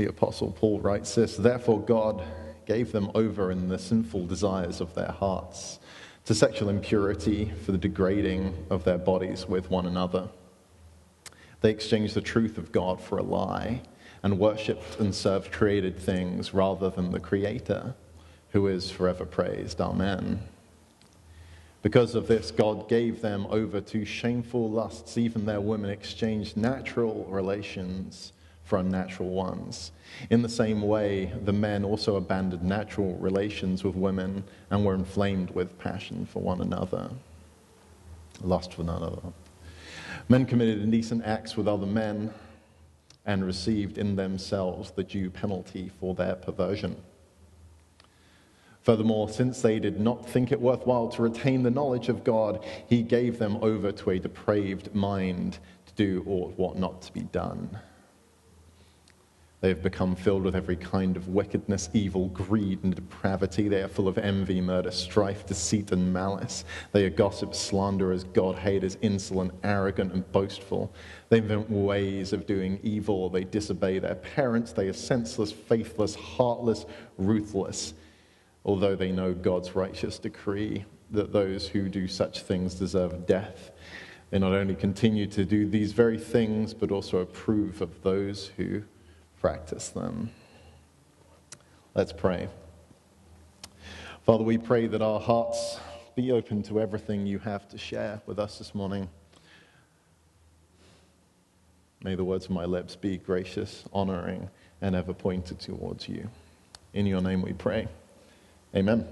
The Apostle Paul writes this Therefore, God gave them over in the sinful desires of their hearts to sexual impurity for the degrading of their bodies with one another. They exchanged the truth of God for a lie and worshipped and served created things rather than the Creator, who is forever praised. Amen. Because of this, God gave them over to shameful lusts. Even their women exchanged natural relations for unnatural ones. In the same way, the men also abandoned natural relations with women and were inflamed with passion for one another. Lust for one another. Men committed indecent acts with other men and received in themselves the due penalty for their perversion. Furthermore, since they did not think it worthwhile to retain the knowledge of God, he gave them over to a depraved mind to do what ought not to be done. They have become filled with every kind of wickedness, evil, greed, and depravity. They are full of envy, murder, strife, deceit, and malice. They are gossips, slanderers, God haters, insolent, arrogant, and boastful. They invent ways of doing evil. They disobey their parents. They are senseless, faithless, heartless, ruthless. Although they know God's righteous decree that those who do such things deserve death, they not only continue to do these very things, but also approve of those who practice them. Let's pray. Father, we pray that our hearts be open to everything you have to share with us this morning. May the words of my lips be gracious, honoring, and ever pointed towards you. In your name we pray. Amen.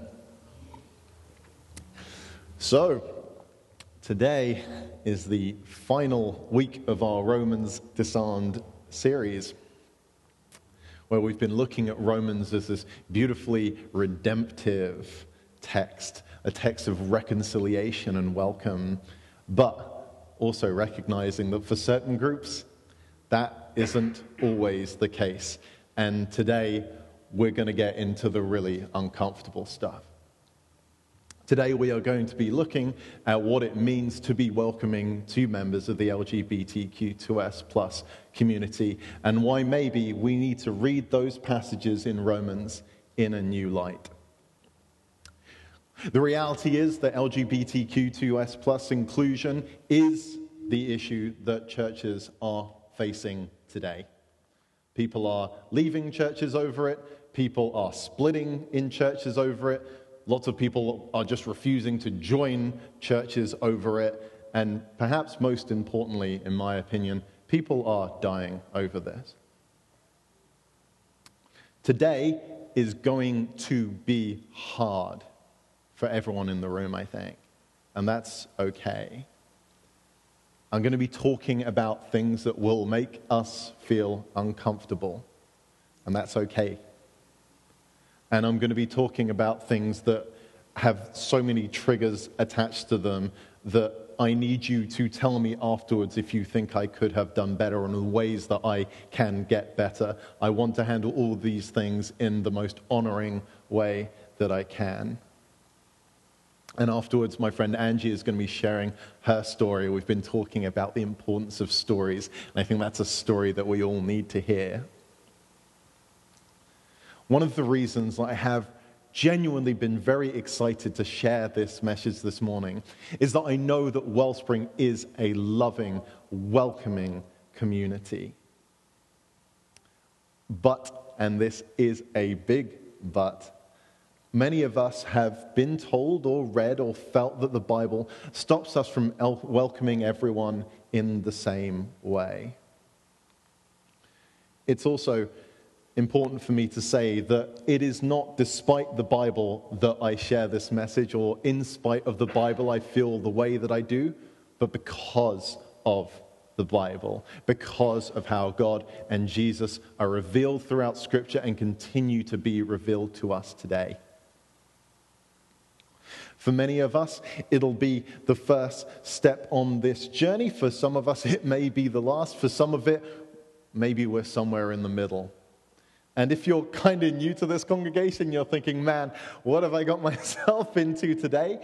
So, today is the final week of our Romans Disarmed series where we've been looking at Romans as this beautifully redemptive text, a text of reconciliation and welcome, but also recognizing that for certain groups, that isn't always the case. And today, we're going to get into the really uncomfortable stuff. Today, we are going to be looking at what it means to be welcoming to members of the LGBTQ2S plus community and why maybe we need to read those passages in Romans in a new light. The reality is that LGBTQ2S plus inclusion is the issue that churches are facing today. People are leaving churches over it, people are splitting in churches over it Lots of people are just refusing to join churches over it. And perhaps most importantly, in my opinion, people are dying over this. Today is going to be hard for everyone in the room, I think. And that's okay. I'm going to be talking about things that will make us feel uncomfortable. And that's okay and I'm going to be talking about things that have so many triggers attached to them that I need you to tell me afterwards if you think I could have done better and the ways that I can get better. I want to handle all these things in the most honoring way that I can. And afterwards, my friend Angie is going to be sharing her story. We've been talking about the importance of stories, and I think that's a story that we all need to hear. One of the reasons I have genuinely been very excited to share this message this morning is that I know that Wellspring is a loving, welcoming community. But, and this is a big but, Many of us have been told or read or felt that the Bible stops us from welcoming everyone in the same way. It's also important for me to say that it is not despite the Bible that I share this message, or in spite of the Bible I feel the way that I do, but because of the Bible, because of how God and Jesus are revealed throughout Scripture and continue to be revealed to us today. For many of us, it'll be the first step on this journey. For some of us, it may be the last. For some of it, maybe we're somewhere in the middle. And if you're kind of new to this congregation, you're thinking, man, what have I got myself into today?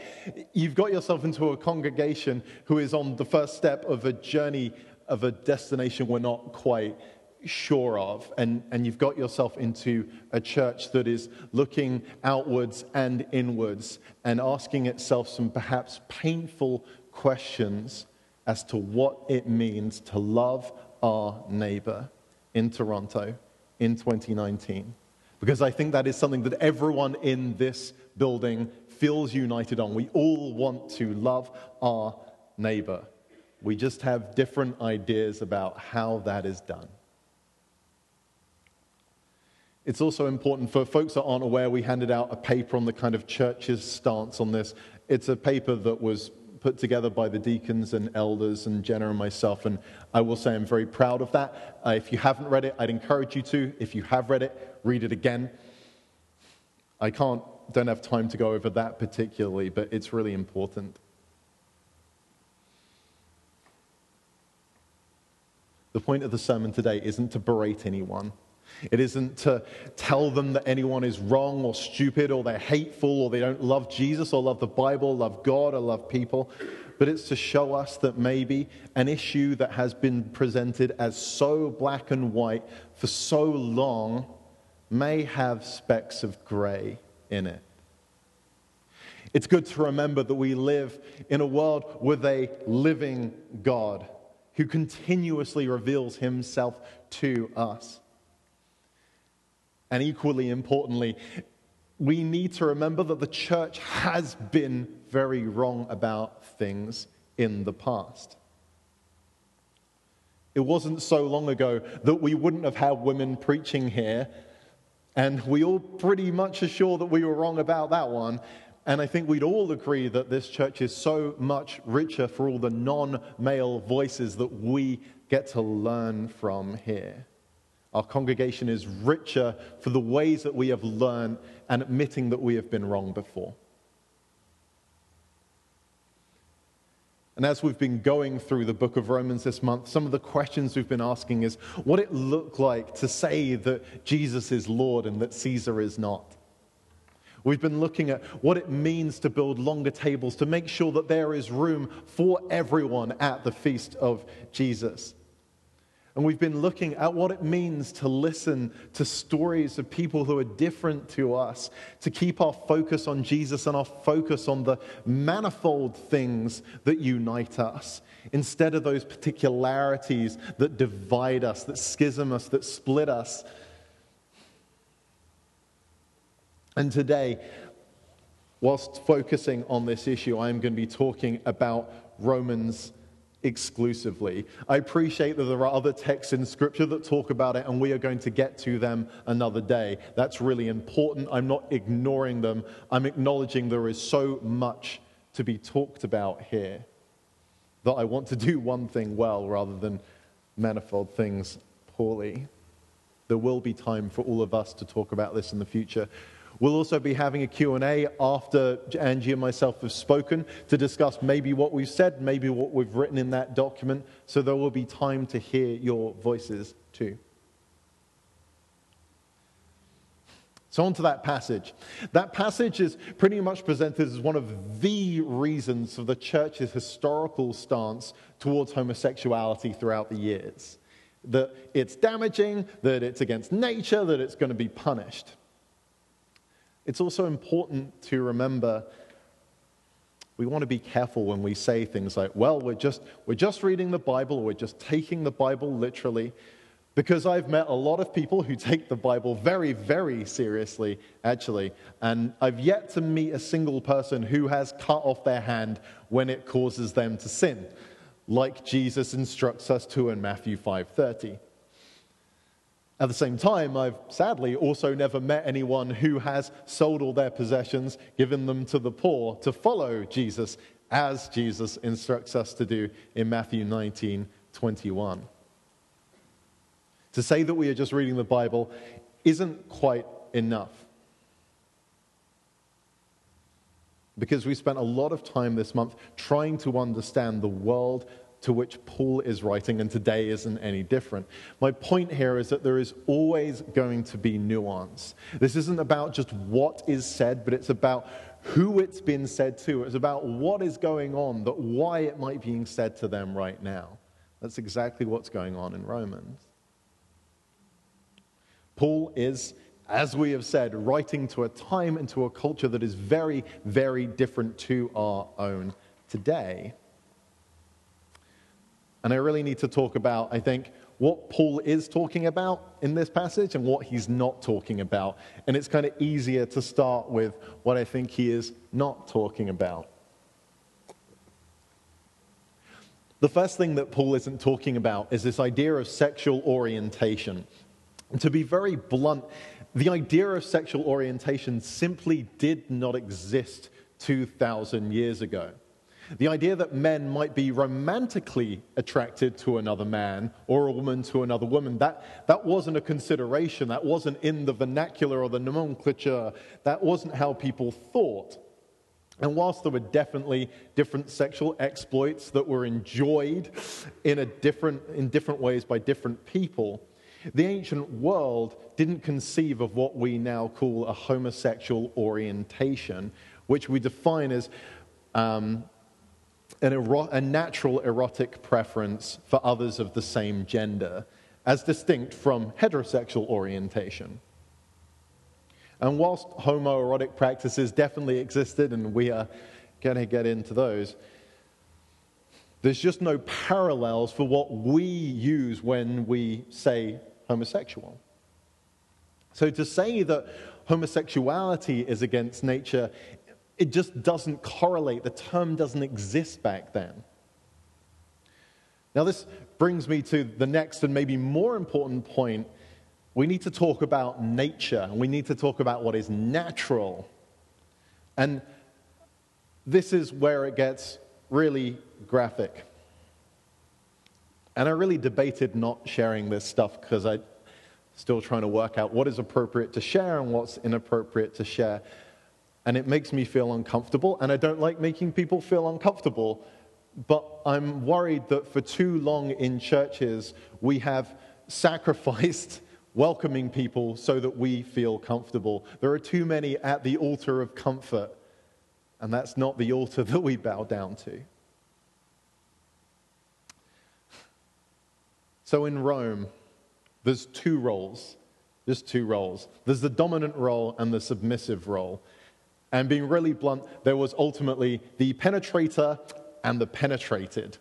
You've got yourself into a congregation who is on the first step of a journey of a destination we're not quite sure of, and, and you've got yourself into a church that is looking outwards and inwards and asking itself some perhaps painful questions as to what it means to love our neighbor in Toronto in 2019. Because I think that is something that everyone in this building feels united on. We all want to love our neighbor. We just have different ideas about how that is done. It's also important for folks that aren't aware, we handed out a paper on the kind of church's stance on this. It's a paper that was put together by the deacons and elders and Jenna and myself, and I will say I'm very proud of that. Uh, if you haven't read it, I'd encourage you to. If you have read it, read it again. I can't, don't have time to go over that particularly, but it's really important. The point of the sermon today isn't to berate anyone. It isn't to tell them that anyone is wrong or stupid or they're hateful or they don't love Jesus or love the Bible, love God or love people. But it's to show us that maybe an issue that has been presented as so black and white for so long may have specks of gray in it. It's good to remember that we live in a world with a living God who continuously reveals himself to us. And equally importantly, we need to remember that the church has been very wrong about things in the past. It wasn't so long ago that we wouldn't have had women preaching here, and we all pretty much are sure that we were wrong about that one. And I think we'd all agree that this church is so much richer for all the non male voices that we get to learn from here. Our congregation is richer for the ways that we have learned and admitting that we have been wrong before. And as we've been going through the book of Romans this month, some of the questions we've been asking is what it look like to say that Jesus is Lord and that Caesar is not. We've been looking at what it means to build longer tables, to make sure that there is room for everyone at the feast of Jesus. And we've been looking at what it means to listen to stories of people who are different to us, to keep our focus on Jesus and our focus on the manifold things that unite us, instead of those particularities that divide us, that schism us, that split us. And today, whilst focusing on this issue, I'm going to be talking about Romans exclusively. I appreciate that there are other texts in Scripture that talk about it, and we are going to get to them another day. That's really important. I'm not ignoring them, I'm acknowledging there is so much to be talked about here that I want to do one thing well rather than manifold things poorly. There will be time for all of us to talk about this in the future. We'll also be having a Q&A after Angie and myself have spoken to discuss maybe what we've said, maybe what we've written in that document, so there will be time to hear your voices too. So, on to that passage. That passage is pretty much presented as one of the reasons for the church's historical stance towards homosexuality throughout the years. That it's damaging, that it's against nature, that it's going to be punished. It's also important to remember we want to be careful when we say things like, well, we're just, we're just reading the Bible, we're just taking the Bible literally. Because I've met a lot of people who take the Bible very, very seriously, actually. And I've yet to meet a single person who has cut off their hand when it causes them to sin, like Jesus instructs us to in Matthew 5:30. At the same time, I've sadly also never met anyone who has sold all their possessions, given them to the poor to follow Jesus, as Jesus instructs us to do in Matthew 19 21. To say that we are just reading the Bible isn't quite enough. Because we spent a lot of time this month trying to understand the world to which Paul is writing, and today isn't any different. My point here is that there is always going to be nuance. This isn't about just what is said, but it's about who it's been said to. It's about what is going on, that why it might be being said to them right now. That's exactly what's going on in Romans. Paul is, as we have said, writing to a time and to a culture that is very, very different to our own today. And I really need to talk about, I think, what Paul is talking about in this passage and what he's not talking about. And it's kind of easier to start with what I think he is not talking about. The first thing that Paul isn't talking about is this idea of sexual orientation. And to be very blunt, the idea of sexual orientation simply did not exist 2,000 years ago. The idea that men might be romantically attracted to another man or a woman to another woman, that, that wasn't a consideration. That wasn't in the vernacular or the nomenclature. That wasn't how people thought. And whilst there were definitely different sexual exploits that were enjoyed in, a different, in different ways by different people, the ancient world didn't conceive of what we now call a homosexual orientation, which we define as um, an ero- a natural erotic preference for others of the same gender, as distinct from heterosexual orientation. And whilst homoerotic practices definitely existed, and we are going to get into those, there's just no parallels for what we use when we say homosexual. So to say that homosexuality is against nature, it just doesn't correlate. The term doesn't exist back then. Now, this brings me to the next and maybe more important point we need to talk about nature we need to talk about what is natural. And this is where it gets really graphic. And I really debated not sharing this stuff because I'm still trying to work out what is appropriate to share and what's inappropriate to share. And it makes me feel uncomfortable, and I don't like making people feel uncomfortable. But I'm worried that for too long in churches, we have sacrificed welcoming people so that we feel comfortable. There are too many at the altar of comfort, and that's not the altar that we bow down to. So in Rome, there's two roles. There's two roles. There's the dominant role and the submissive role. And being really blunt, there was ultimately the penetrator and the penetrated.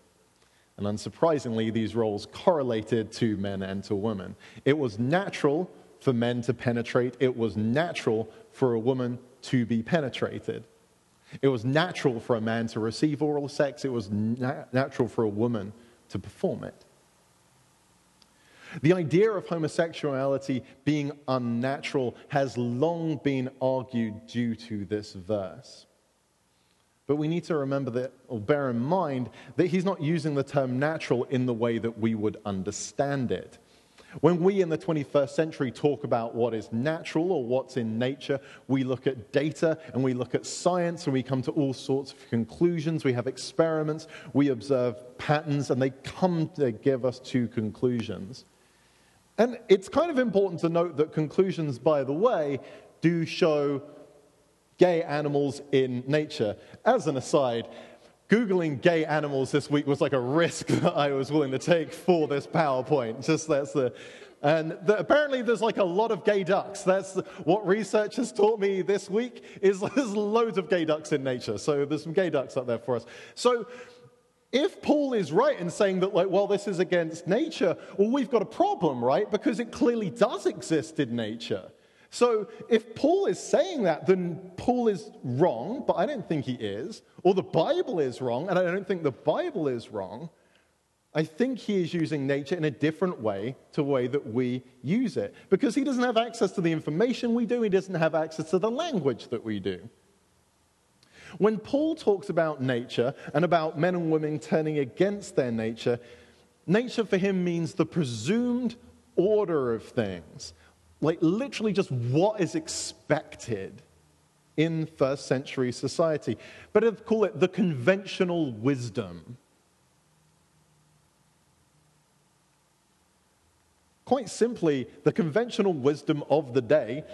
And unsurprisingly, these roles correlated to men and to women. It was natural for men to penetrate, it was natural for a woman to be penetrated. It was natural for a man to receive oral sex, it was na- natural for a woman to perform it. The idea of homosexuality being unnatural has long been argued due to this verse. But we need to remember that, or bear in mind, that he's not using the term natural in the way that we would understand it. When we in the 21st century talk about what is natural or what's in nature, we look at data and we look at science and we come to all sorts of conclusions. We have experiments, we observe patterns, and they come to give us two conclusions. And it's kind of important to note that conclusions, by the way, do show gay animals in nature. As an aside, Googling gay animals this week was like a risk that I was willing to take for this PowerPoint. Just that's the, and the, apparently there's like a lot of gay ducks. That's what research has taught me this week is there's loads of gay ducks in nature. So there's some gay ducks up there for us. So if Paul is right in saying that, like, well, this is against nature, well, we've got a problem, right? Because it clearly does exist in nature. So if Paul is saying that, then Paul is wrong, but I don't think he is. Or the Bible is wrong, and I don't think the Bible is wrong. I think he is using nature in a different way to the way that we use it. Because he doesn't have access to the information we do, he doesn't have access to the language that we do. When Paul talks about nature and about men and women turning against their nature, nature for him means the presumed order of things like literally just what is expected in first century society. But I'd call it the conventional wisdom. Quite simply, the conventional wisdom of the day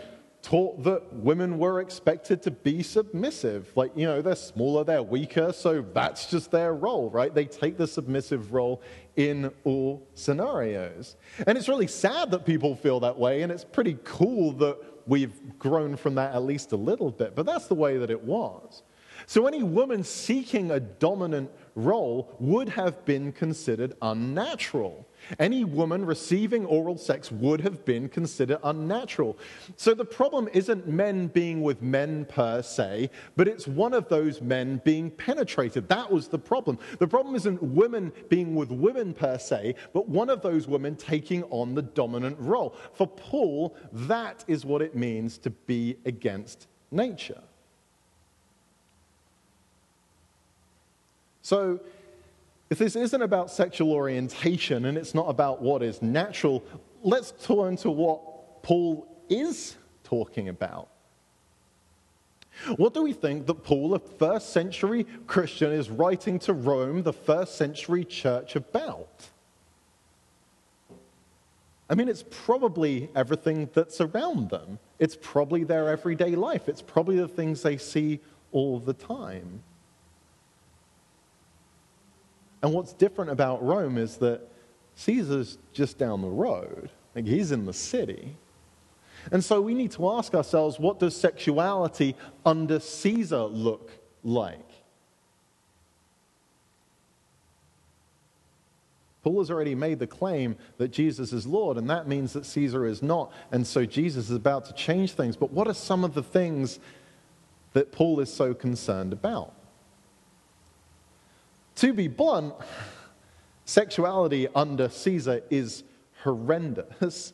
taught that women were expected to be submissive. Like, you know, they're smaller, they're weaker, so that's just their role, right? They take the submissive role in all scenarios. And it's really sad that people feel that way, and it's pretty cool that we've grown from that at least a little bit, but that's the way that it was. So any woman seeking a dominant role would have been considered unnatural. Any woman receiving oral sex would have been considered unnatural. So the problem isn't men being with men per se, but it's one of those men being penetrated. That was the problem. The problem isn't women being with women per se, but one of those women taking on the dominant role. For Paul, that is what it means to be against nature. So, if this isn't about sexual orientation and it's not about what is natural, let's turn to what Paul is talking about. What do we think that Paul, a first century Christian, is writing to Rome, the first century church, about? I mean, it's probably everything that's around them. It's probably their everyday life. It's probably the things they see all the time. And what's different about Rome is that Caesar's just down the road. Like he's in the city. And so we need to ask ourselves what does sexuality under Caesar look like? Paul has already made the claim that Jesus is Lord, and that means that Caesar is not. And so Jesus is about to change things. But what are some of the things that Paul is so concerned about? To be blunt, sexuality under Caesar is horrendous.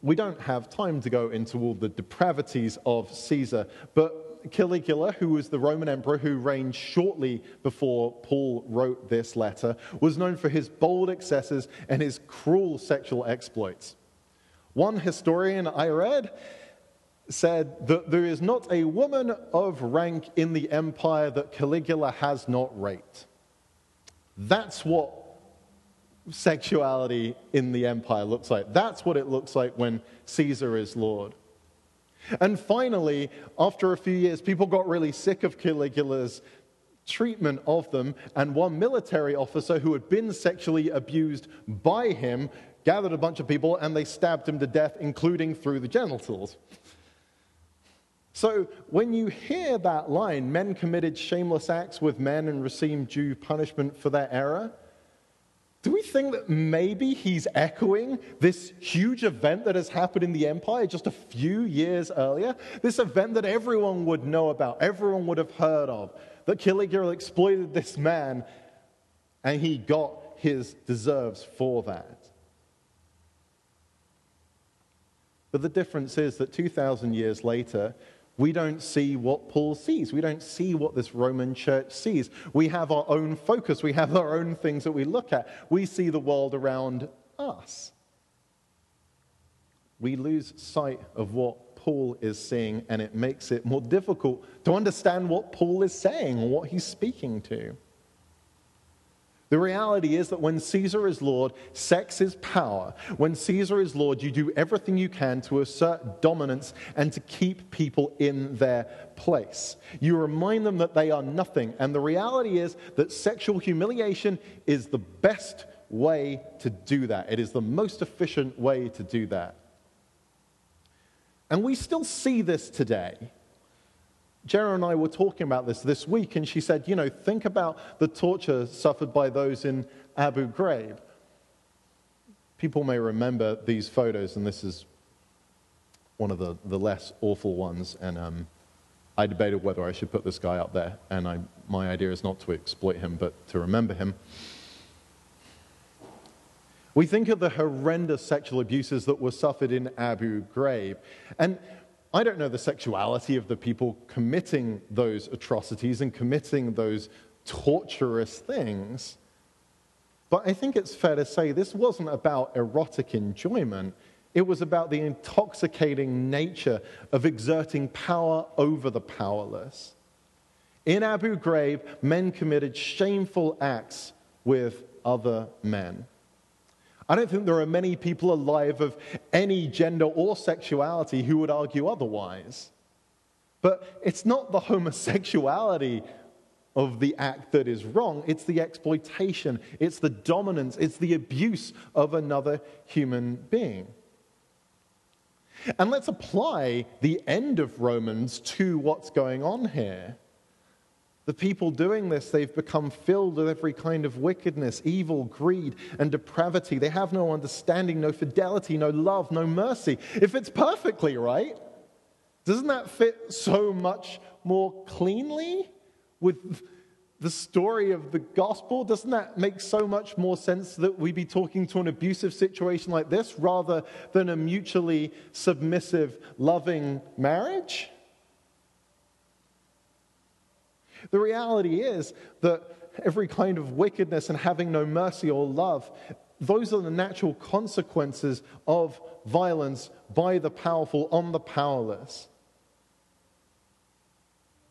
We don't have time to go into all the depravities of Caesar, but Caligula, who was the Roman emperor who reigned shortly before Paul wrote this letter, was known for his bold excesses and his cruel sexual exploits. One historian I read said that there is not a woman of rank in the empire that Caligula has not raped. That's what sexuality in the empire looks like. That's what it looks like when Caesar is Lord. And finally, after a few years, people got really sick of Caligula's treatment of them, and one military officer who had been sexually abused by him gathered a bunch of people and they stabbed him to death, including through the genitals. So when you hear that line, men committed shameless acts with men and received due punishment for their error, do we think that maybe he's echoing this huge event that has happened in the empire just a few years earlier? This event that everyone would know about, everyone would have heard of, that Caligula exploited this man and he got his deserves for that. But the difference is that 2,000 years later, we don't see what Paul sees. We don't see what this Roman church sees. We have our own focus. We have our own things that we look at. We see the world around us. We lose sight of what Paul is seeing, and it makes it more difficult to understand what Paul is saying or what he's speaking to. The reality is that when Caesar is Lord, sex is power. When Caesar is Lord, you do everything you can to assert dominance and to keep people in their place. You remind them that they are nothing. And the reality is that sexual humiliation is the best way to do that, it is the most efficient way to do that. And we still see this today. Jenna and I were talking about this this week, and she said, You know, think about the torture suffered by those in Abu Ghraib. People may remember these photos, and this is one of the, the less awful ones. And um, I debated whether I should put this guy up there, and I, my idea is not to exploit him, but to remember him. We think of the horrendous sexual abuses that were suffered in Abu Ghraib. And I don't know the sexuality of the people committing those atrocities and committing those torturous things. But I think it's fair to say this wasn't about erotic enjoyment. It was about the intoxicating nature of exerting power over the powerless. In Abu Ghraib, men committed shameful acts with other men. I don't think there are many people alive of any gender or sexuality who would argue otherwise. But it's not the homosexuality of the act that is wrong, it's the exploitation, it's the dominance, it's the abuse of another human being. And let's apply the end of Romans to what's going on here. The people doing this, they've become filled with every kind of wickedness, evil, greed, and depravity. They have no understanding, no fidelity, no love, no mercy. It fits perfectly, right? Doesn't that fit so much more cleanly with the story of the gospel? Doesn't that make so much more sense that we be talking to an abusive situation like this rather than a mutually submissive, loving marriage? The reality is that every kind of wickedness and having no mercy or love, those are the natural consequences of violence by the powerful on the powerless.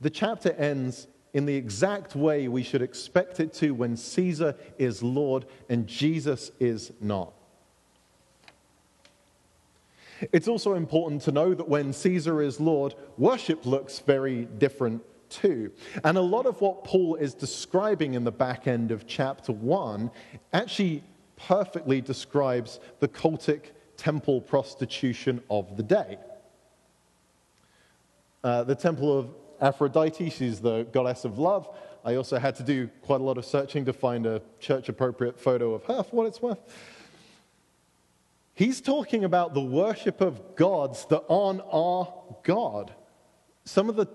The chapter ends in the exact way we should expect it to when Caesar is Lord and Jesus is not. It's also important to know that when Caesar is Lord, worship looks very different too. And a lot of what Paul is describing in the back end of chapter 1 actually perfectly describes the cultic temple prostitution of the day. Uh, the temple of Aphrodite, she's the goddess of love. I also had to do quite a lot of searching to find a church appropriate photo of her for what it's worth. He's talking about the worship of gods that aren't our God. Some of the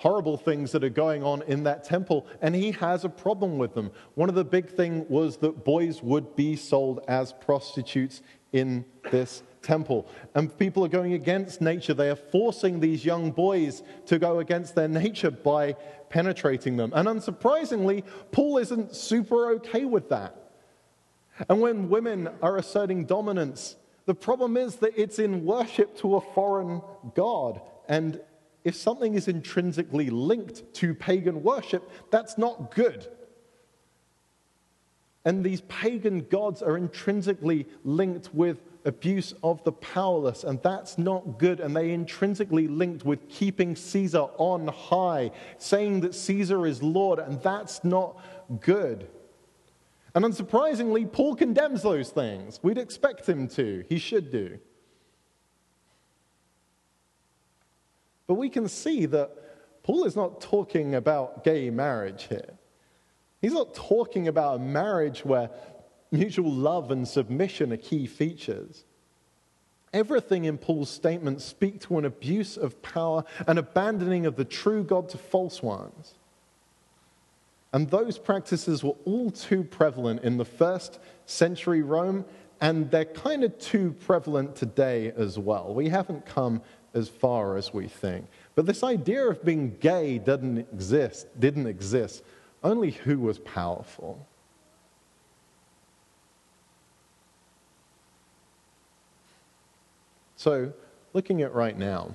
horrible things that are going on in that temple, and he has a problem with them. One of the big things was that boys would be sold as prostitutes in this temple. And people are going against nature. They are forcing these young boys to go against their nature by penetrating them. And unsurprisingly, Paul isn't super okay with that. And when women are asserting dominance, the problem is that it's in worship to a foreign god. And if something is intrinsically linked to pagan worship, that's not good. And these pagan gods are intrinsically linked with abuse of the powerless, and that's not good. And they intrinsically linked with keeping Caesar on high, saying that Caesar is Lord, and that's not good. And unsurprisingly, Paul condemns those things. We'd expect him to, he should do. But we can see that Paul is not talking about gay marriage here. He's not talking about a marriage where mutual love and submission are key features. Everything in Paul's statement speaks to an abuse of power, an abandoning of the true God to false ones. And those practices were all too prevalent in the first century Rome, and they're kind of too prevalent today as well. We haven't come as far as we think. But this idea of being gay didn't exist, didn't exist. Only who was powerful. So, looking at right now,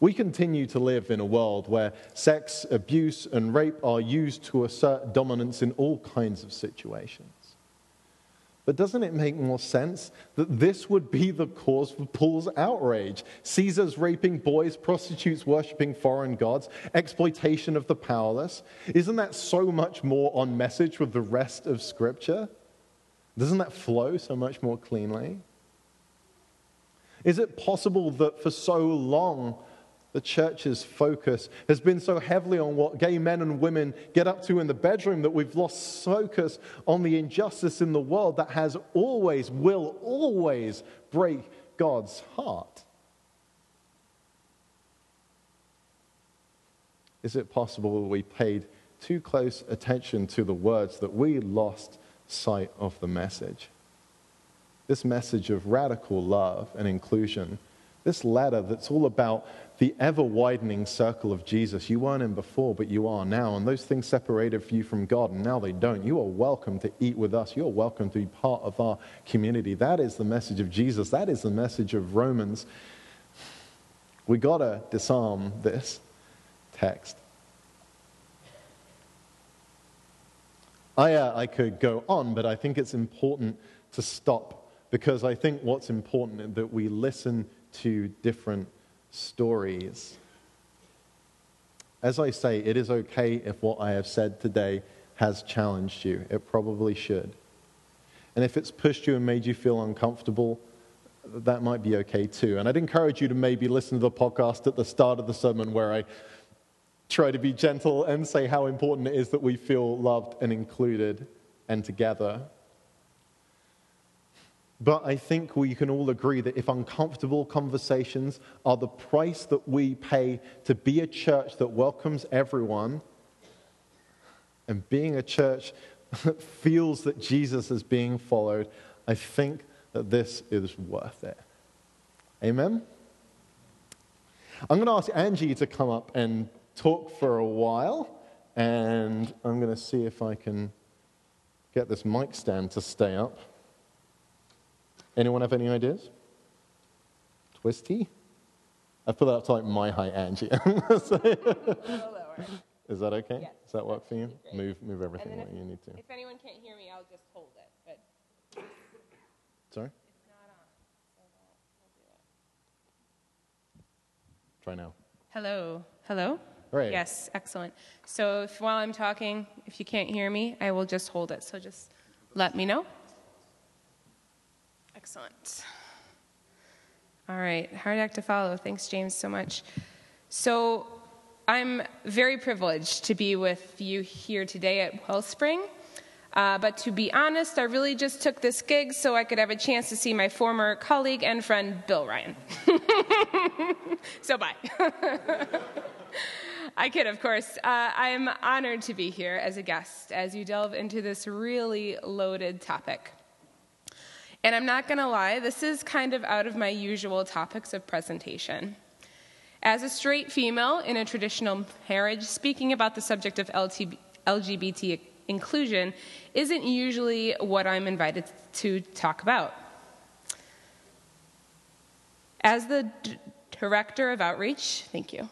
we continue to live in a world where sex, abuse, and rape are used to assert dominance in all kinds of situations. But doesn't it make more sense that this would be the cause for Paul's outrage? Caesar's raping boys, prostitutes worshipping foreign gods, exploitation of the powerless. Isn't that so much more on message with the rest of Scripture? Doesn't that flow so much more cleanly? Is it possible that for so long the church's focus has been so heavily on what gay men and women get up to in the bedroom that we've lost focus on the injustice in the world that has always, will always break God's heart. Is it possible we paid too close attention to the words that we lost sight of the message? This message of radical love and inclusion this letter that's all about the ever widening circle of Jesus. You weren't in before, but you are now. And those things separated you from God, and now they don't. You are welcome to eat with us. You're welcome to be part of our community. That is the message of Jesus. That is the message of Romans. We got to disarm this text. I, uh, I could go on, but I think it's important to stop because I think what's important is that we listen to different stories. As I say, it is okay if what I have said today has challenged you. It probably should. And if it's pushed you and made you feel uncomfortable, that might be okay too. And I'd encourage you to maybe listen to the podcast at the start of the sermon where I try to be gentle and say how important it is that we feel loved and included and together. But I think we can all agree that if uncomfortable conversations are the price that we pay to be a church that welcomes everyone, and being a church that feels that Jesus is being followed, I think that this is worth it. Amen? I'm going to ask Angie to come up and talk for a while, and I'm going to see if I can get this mic stand to stay up. Anyone have any ideas? Twisty? I put that up to like my height, Angie. Is that okay? Yes. Does that work for you? Move, move everything then where you need to. If anyone can't hear me, I'll just hold it. But Sorry? it's not on. So that we'll do it. Try now. Hello. Hello? Hooray. Yes, excellent. So if while I'm talking, if you can't hear me, I will just hold it. So just let me know. Excellent. All right, hard act to follow. Thanks, James, so much. So I'm very privileged to be with you here today at Wellspring. Uh, but to be honest, I really just took this gig so I could have a chance to see my former colleague and friend, Bill Ryan. so bye. I kid, of course. Uh, I am honored to be here as a guest as you delve into this really loaded topic. And I'm not going to lie, this is kind of out of my usual topics of presentation. As a straight female in a traditional marriage, speaking about the subject of LGBT inclusion isn't usually what I'm invited to talk about. As the director of outreach, thank you,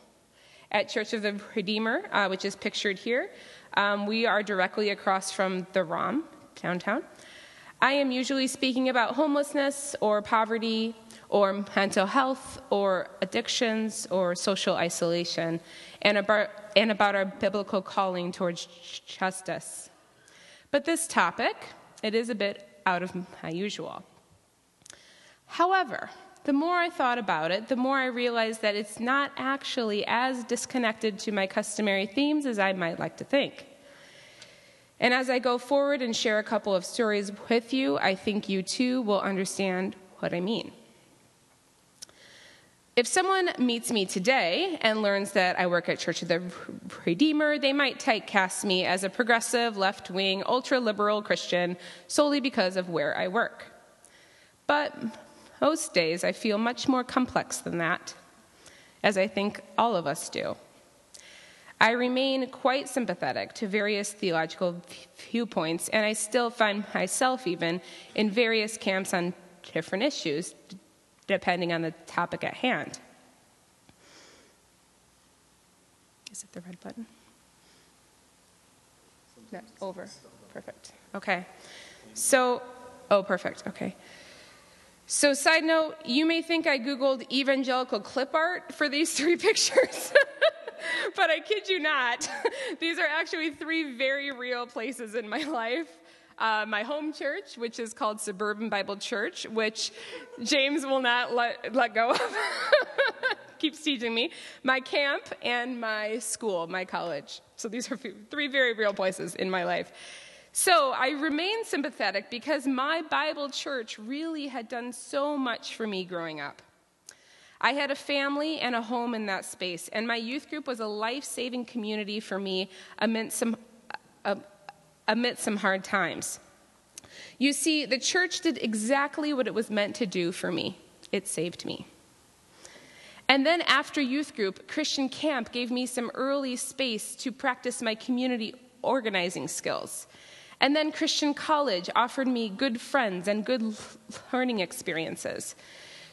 at Church of the Redeemer, uh, which is pictured here, um, we are directly across from the ROM downtown. I am usually speaking about homelessness or poverty or mental health or addictions or social isolation and about, and about our biblical calling towards justice. But this topic, it is a bit out of my usual. However, the more I thought about it, the more I realized that it's not actually as disconnected to my customary themes as I might like to think. And as I go forward and share a couple of stories with you, I think you too will understand what I mean. If someone meets me today and learns that I work at Church of the Redeemer, they might typecast me as a progressive, left wing, ultra liberal Christian solely because of where I work. But most days I feel much more complex than that, as I think all of us do. I remain quite sympathetic to various theological viewpoints, and I still find myself even in various camps on different issues, depending on the topic at hand. Is it the red button? No, over. Perfect. Okay. So, oh, perfect. Okay. So, side note, you may think I Googled evangelical clip art for these three pictures. but I kid you not, these are actually three very real places in my life. Uh, my home church, which is called Suburban Bible Church, which James will not let, let go of. Keeps teaching me. My camp and my school, my college. So these are three very real places in my life. So I remain sympathetic because my Bible church really had done so much for me growing up. I had a family and a home in that space, and my youth group was a life saving community for me amidst some, uh, amidst some hard times. You see, the church did exactly what it was meant to do for me it saved me. And then after youth group, Christian camp gave me some early space to practice my community organizing skills. And then Christian college offered me good friends and good learning experiences.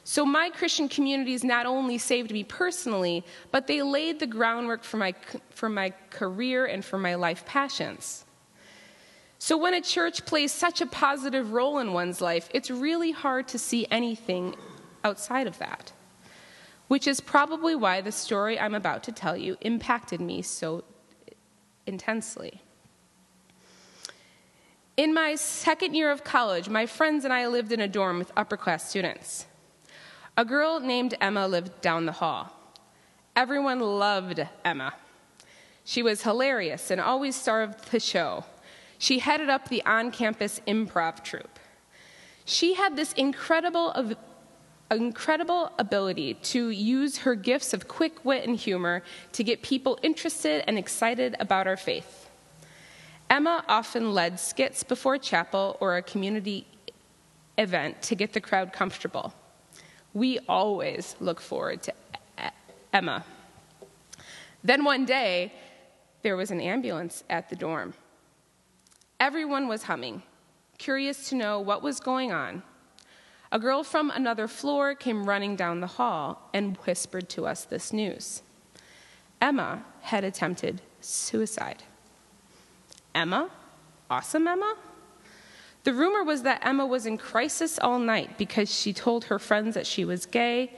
So, my Christian communities not only saved me personally, but they laid the groundwork for my, for my career and for my life passions. So, when a church plays such a positive role in one's life, it's really hard to see anything outside of that, which is probably why the story I'm about to tell you impacted me so intensely. In my second year of college, my friends and I lived in a dorm with upper class students. A girl named Emma lived down the hall. Everyone loved Emma. She was hilarious and always starved the show. She headed up the on campus improv troupe. She had this incredible, incredible ability to use her gifts of quick wit and humor to get people interested and excited about our faith. Emma often led skits before chapel or a community event to get the crowd comfortable. We always look forward to Emma. Then one day, there was an ambulance at the dorm. Everyone was humming, curious to know what was going on. A girl from another floor came running down the hall and whispered to us this news Emma had attempted suicide. Emma? Awesome Emma? The rumor was that Emma was in crisis all night because she told her friends that she was gay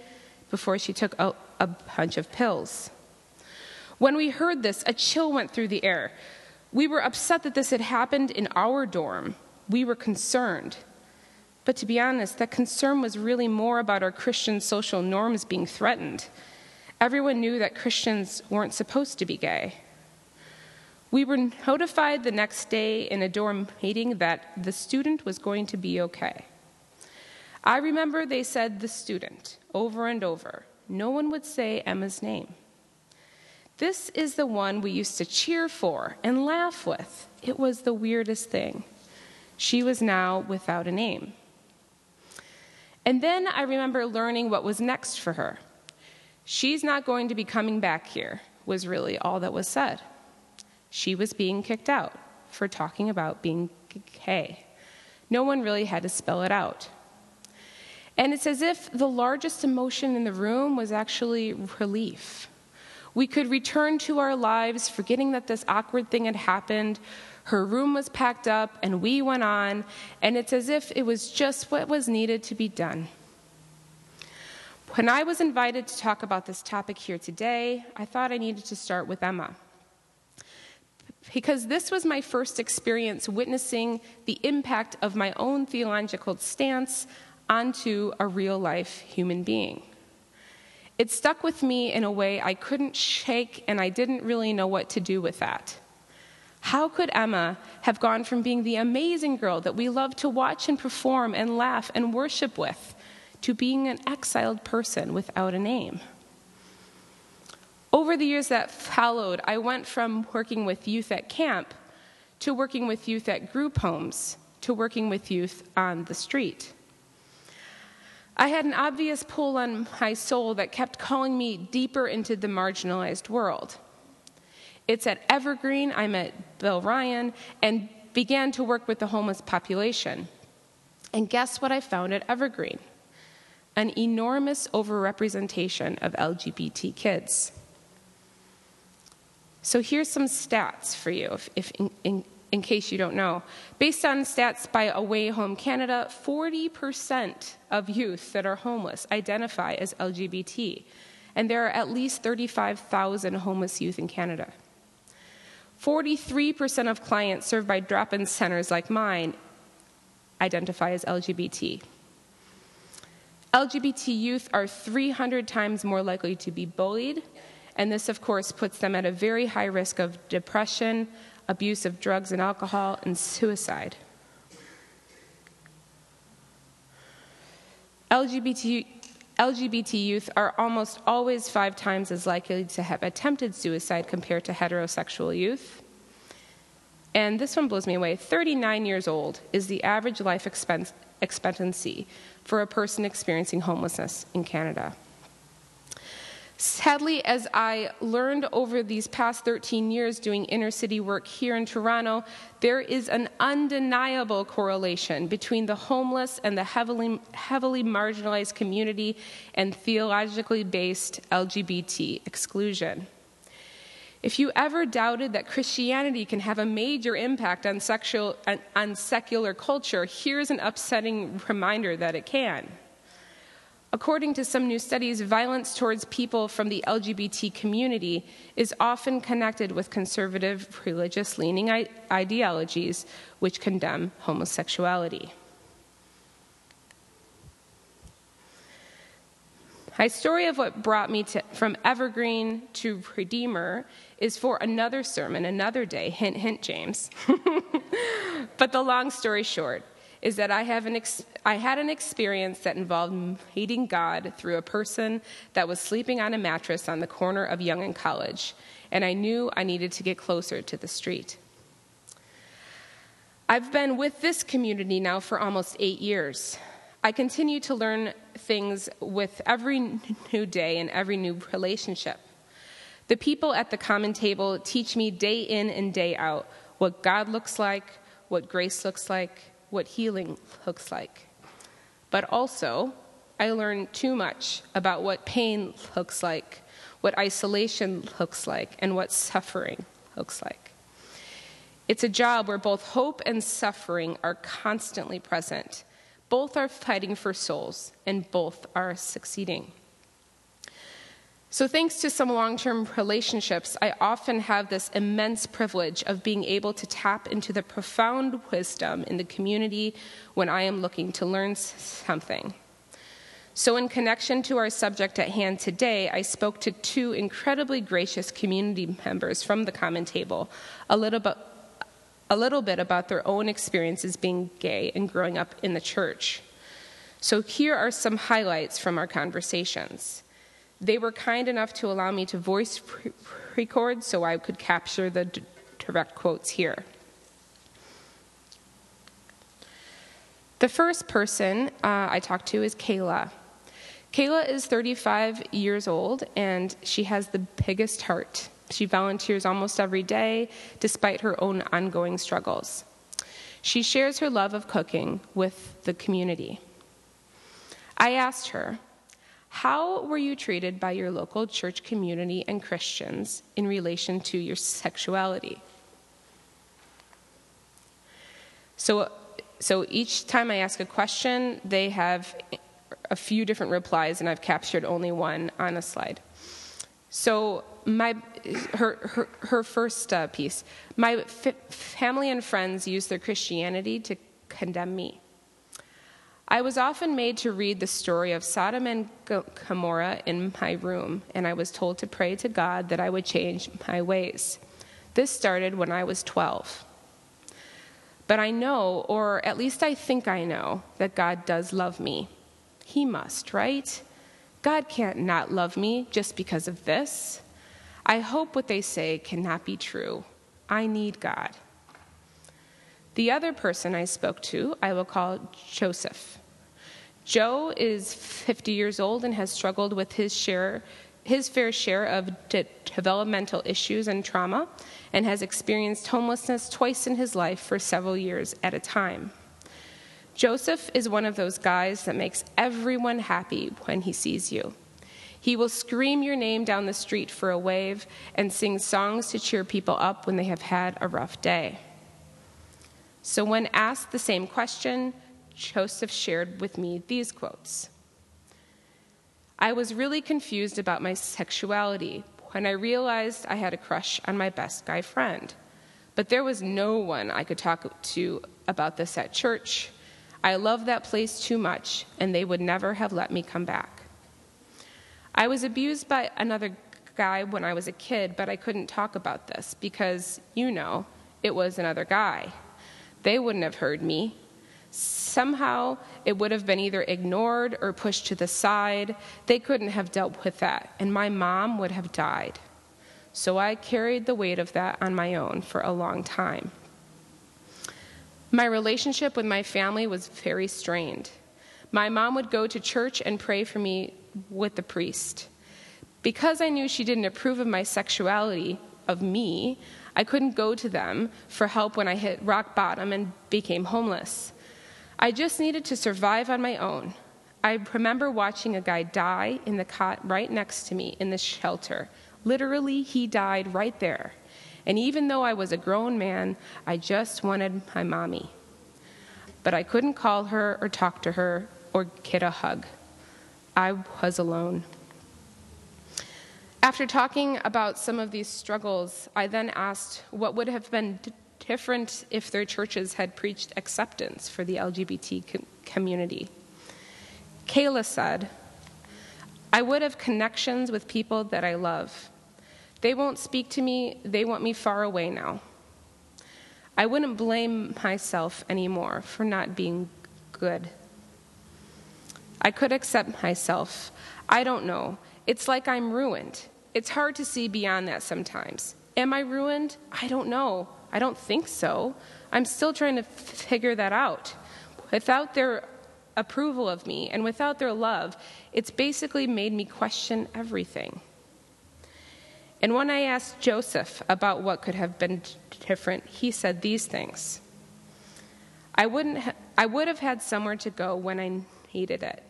before she took a, a bunch of pills. When we heard this, a chill went through the air. We were upset that this had happened in our dorm. We were concerned. But to be honest, that concern was really more about our Christian social norms being threatened. Everyone knew that Christians weren't supposed to be gay. We were notified the next day in a dorm meeting that the student was going to be okay. I remember they said the student over and over. No one would say Emma's name. This is the one we used to cheer for and laugh with. It was the weirdest thing. She was now without a name. And then I remember learning what was next for her. She's not going to be coming back here, was really all that was said. She was being kicked out for talking about being gay. No one really had to spell it out. And it's as if the largest emotion in the room was actually relief. We could return to our lives, forgetting that this awkward thing had happened. Her room was packed up, and we went on, and it's as if it was just what was needed to be done. When I was invited to talk about this topic here today, I thought I needed to start with Emma because this was my first experience witnessing the impact of my own theological stance onto a real life human being. It stuck with me in a way I couldn't shake, and I didn't really know what to do with that. How could Emma have gone from being the amazing girl that we love to watch and perform and laugh and worship with to being an exiled person without a name? Over the years that followed, I went from working with youth at camp to working with youth at group homes to working with youth on the street. I had an obvious pull on my soul that kept calling me deeper into the marginalized world. It's at Evergreen, I met Bill Ryan and began to work with the homeless population. And guess what I found at Evergreen? An enormous overrepresentation of LGBT kids. So here's some stats for you, if, if in, in, in, case you don't know. Based on stats by A Way Home Canada, 40% of youth that are homeless identify as LGBT, and there are at least 35,000 homeless youth in Canada. 43% of clients served by drop in centers like mine identify as LGBT. LGBT youth are 300 times more likely to be bullied and this, of course, puts them at a very high risk of depression, abuse of drugs and alcohol, and suicide. LGBT, LGBT youth are almost always five times as likely to have attempted suicide compared to heterosexual youth. And this one blows me away 39 years old is the average life expectancy for a person experiencing homelessness in Canada. Sadly, as I learned over these past 13 years doing inner city work here in Toronto, there is an undeniable correlation between the homeless and the heavily, heavily marginalized community and theologically based LGBT exclusion. If you ever doubted that Christianity can have a major impact on, sexual, on secular culture, here's an upsetting reminder that it can. According to some new studies, violence towards people from the LGBT community is often connected with conservative religious leaning ideologies which condemn homosexuality. My story of what brought me to, from Evergreen to Redeemer is for another sermon, another day. Hint, hint, James. but the long story short is that I, have an ex- I had an experience that involved meeting God through a person that was sleeping on a mattress on the corner of Yonge and College, and I knew I needed to get closer to the street. I've been with this community now for almost eight years. I continue to learn things with every new day and every new relationship. The people at the common table teach me day in and day out what God looks like, what grace looks like, what healing looks like. But also, I learn too much about what pain looks like, what isolation looks like, and what suffering looks like. It's a job where both hope and suffering are constantly present both are fighting for souls, and both are succeeding. So, thanks to some long term relationships, I often have this immense privilege of being able to tap into the profound wisdom in the community when I am looking to learn something. So, in connection to our subject at hand today, I spoke to two incredibly gracious community members from the Common Table a little bit a little bit about their own experiences being gay and growing up in the church. So here are some highlights from our conversations. They were kind enough to allow me to voice record so I could capture the d- direct quotes here. The first person uh, I talked to is Kayla. Kayla is 35 years old and she has the biggest heart. She volunteers almost every day, despite her own ongoing struggles. She shares her love of cooking with the community. I asked her, How were you treated by your local church community and Christians in relation to your sexuality? So, so each time I ask a question, they have a few different replies, and I've captured only one on a slide. So my her her, her first uh, piece. My f- family and friends use their Christianity to condemn me. I was often made to read the story of Sodom and Gomorrah in my room, and I was told to pray to God that I would change my ways. This started when I was 12. But I know, or at least I think I know, that God does love me. He must, right? God can't not love me just because of this. I hope what they say cannot be true. I need God. The other person I spoke to, I will call Joseph. Joe is 50 years old and has struggled with his share his fair share of de- developmental issues and trauma and has experienced homelessness twice in his life for several years at a time. Joseph is one of those guys that makes everyone happy when he sees you. He will scream your name down the street for a wave and sing songs to cheer people up when they have had a rough day. So, when asked the same question, Joseph shared with me these quotes I was really confused about my sexuality when I realized I had a crush on my best guy friend. But there was no one I could talk to about this at church. I loved that place too much, and they would never have let me come back. I was abused by another guy when I was a kid, but I couldn't talk about this because, you know, it was another guy. They wouldn't have heard me. Somehow, it would have been either ignored or pushed to the side. They couldn't have dealt with that, and my mom would have died. So I carried the weight of that on my own for a long time. My relationship with my family was very strained. My mom would go to church and pray for me with the priest. Because I knew she didn't approve of my sexuality, of me, I couldn't go to them for help when I hit rock bottom and became homeless. I just needed to survive on my own. I remember watching a guy die in the cot right next to me in the shelter, Literally, he died right there. And even though I was a grown man, I just wanted my mommy. But I couldn't call her or talk to her or get a hug. I was alone. After talking about some of these struggles, I then asked what would have been different if their churches had preached acceptance for the LGBT community. Kayla said, I would have connections with people that I love. They won't speak to me, they want me far away now. I wouldn't blame myself anymore for not being good. I could accept myself. I don't know. It's like I'm ruined. It's hard to see beyond that sometimes. Am I ruined? I don't know. I don't think so. I'm still trying to f- figure that out. Without their approval of me and without their love, it's basically made me question everything. And when I asked Joseph about what could have been different, he said these things I, wouldn't ha- I would have had somewhere to go when I needed it.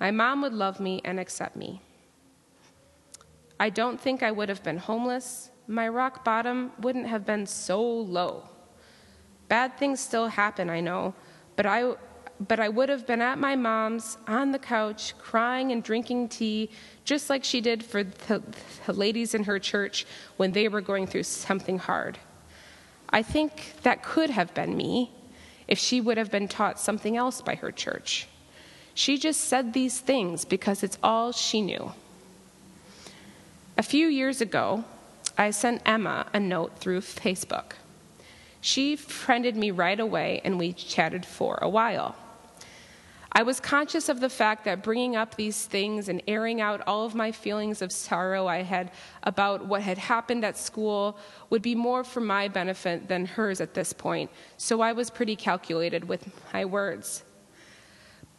My mom would love me and accept me. I don't think I would have been homeless. My rock bottom wouldn't have been so low. Bad things still happen, I know, but I, but I would have been at my mom's on the couch, crying and drinking tea, just like she did for the, the ladies in her church when they were going through something hard. I think that could have been me if she would have been taught something else by her church. She just said these things because it's all she knew. A few years ago, I sent Emma a note through Facebook. She friended me right away, and we chatted for a while. I was conscious of the fact that bringing up these things and airing out all of my feelings of sorrow I had about what had happened at school would be more for my benefit than hers at this point, so I was pretty calculated with my words.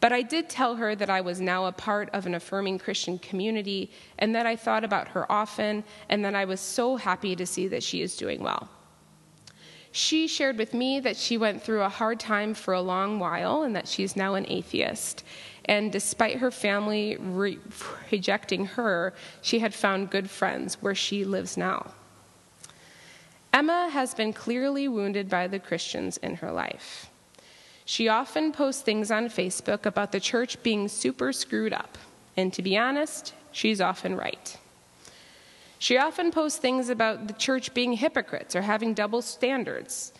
But I did tell her that I was now a part of an affirming Christian community and that I thought about her often and that I was so happy to see that she is doing well. She shared with me that she went through a hard time for a long while and that she's now an atheist. And despite her family re- rejecting her, she had found good friends where she lives now. Emma has been clearly wounded by the Christians in her life. She often posts things on Facebook about the church being super screwed up. And to be honest, she's often right. She often posts things about the church being hypocrites or having double standards.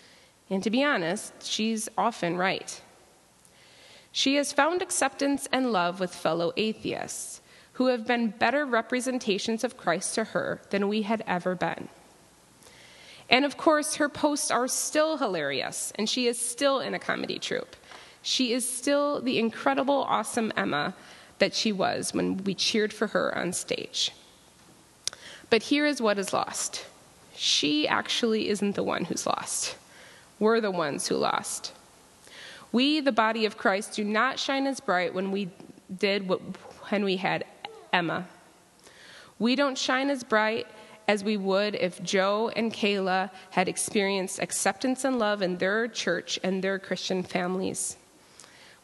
And to be honest, she's often right. She has found acceptance and love with fellow atheists who have been better representations of Christ to her than we had ever been. And of course, her posts are still hilarious, and she is still in a comedy troupe. She is still the incredible, awesome Emma that she was when we cheered for her on stage. But here is what is lost she actually isn't the one who's lost. We're the ones who lost. We, the body of Christ, do not shine as bright when we did what, when we had Emma. We don't shine as bright as we would if Joe and Kayla had experienced acceptance and love in their church and their Christian families.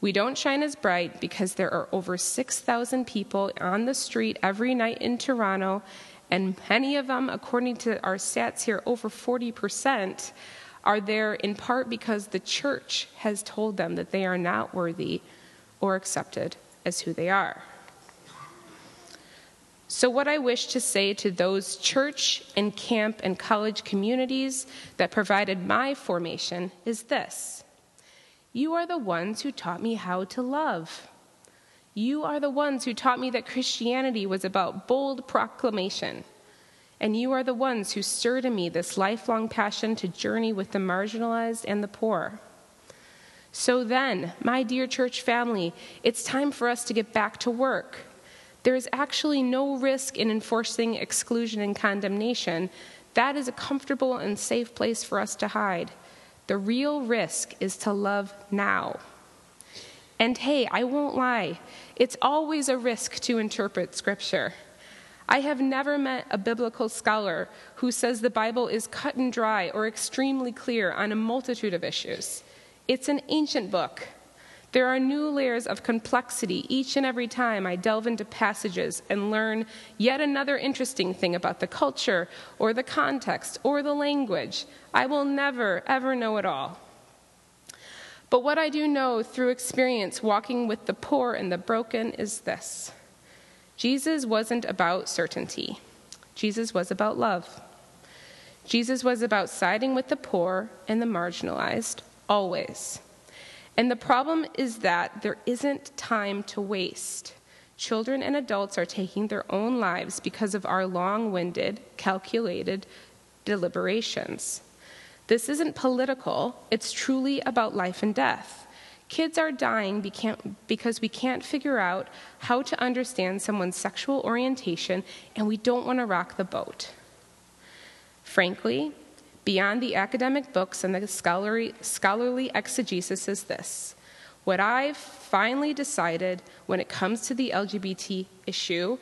We don't shine as bright because there are over 6,000 people on the street every night in Toronto and many of them, according to our stats here, over 40%, are there in part because the church has told them that they are not worthy or accepted as who they are. So, what I wish to say to those church and camp and college communities that provided my formation is this You are the ones who taught me how to love. You are the ones who taught me that Christianity was about bold proclamation. And you are the ones who stirred in me this lifelong passion to journey with the marginalized and the poor. So then, my dear church family, it's time for us to get back to work. There is actually no risk in enforcing exclusion and condemnation. That is a comfortable and safe place for us to hide. The real risk is to love now. And hey, I won't lie, it's always a risk to interpret Scripture. I have never met a biblical scholar who says the Bible is cut and dry or extremely clear on a multitude of issues. It's an ancient book. There are new layers of complexity each and every time I delve into passages and learn yet another interesting thing about the culture or the context or the language. I will never, ever know it all. But what I do know through experience walking with the poor and the broken is this Jesus wasn't about certainty, Jesus was about love. Jesus was about siding with the poor and the marginalized, always. And the problem is that there isn't time to waste. Children and adults are taking their own lives because of our long winded, calculated deliberations. This isn't political, it's truly about life and death. Kids are dying because we can't figure out how to understand someone's sexual orientation and we don't want to rock the boat. Frankly, beyond the academic books and the scholarly, scholarly exegesis is this. What I've finally decided when it comes to the LGBT issue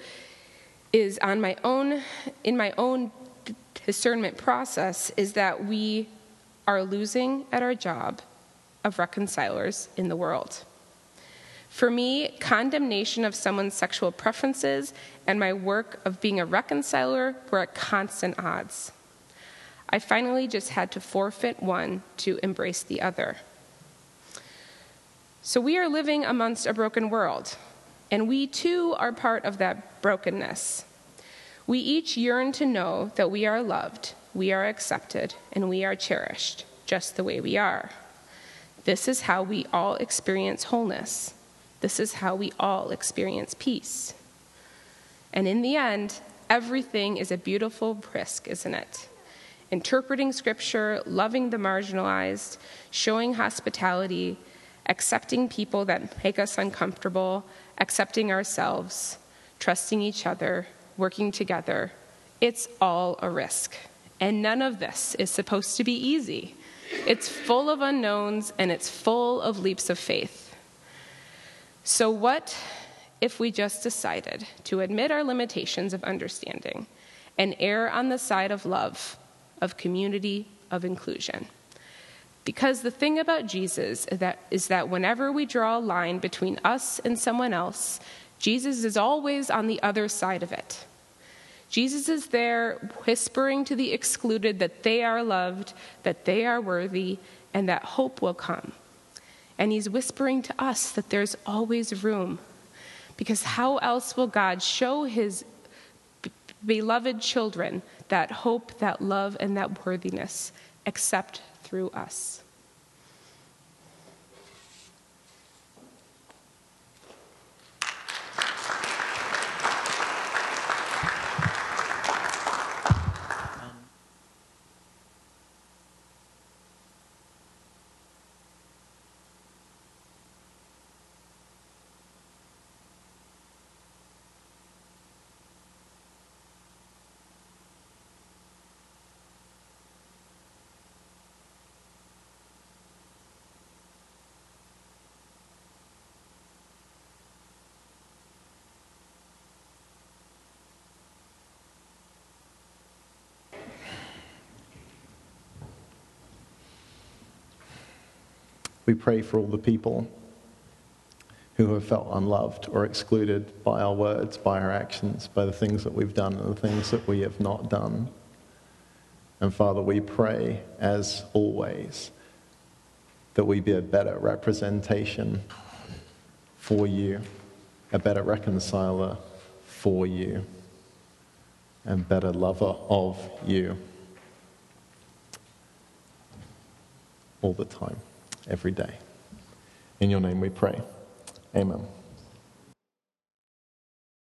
is on my own, in my own discernment process, is that we are losing at our job of reconcilers in the world. For me, condemnation of someone's sexual preferences and my work of being a reconciler were at constant odds. I finally just had to forfeit one to embrace the other. So we are living amongst a broken world, and we too are part of that brokenness. We each yearn to know that we are loved, we are accepted, and we are cherished just the way we are. This is how we all experience wholeness. This is how we all experience peace. And in the end, everything is a beautiful risk, isn't it? Interpreting scripture, loving the marginalized, showing hospitality, accepting people that make us uncomfortable, accepting ourselves, trusting each other, working together. It's all a risk. And none of this is supposed to be easy. It's full of unknowns and it's full of leaps of faith. So, what if we just decided to admit our limitations of understanding and err on the side of love of community, of inclusion. Because the thing about Jesus is that, is that whenever we draw a line between us and someone else, Jesus is always on the other side of it. Jesus is there whispering to the excluded that they are loved, that they are worthy, and that hope will come. And he's whispering to us that there's always room. Because how else will God show his beloved children that hope, that love, and that worthiness except through us. We pray for all the people who have felt unloved or excluded by our words, by our actions, by the things that we've done and the things that we have not done. And Father, we pray, as always, that we be a better representation for you, a better reconciler for you, and better lover of you all the time every day. In your name we pray. Amen.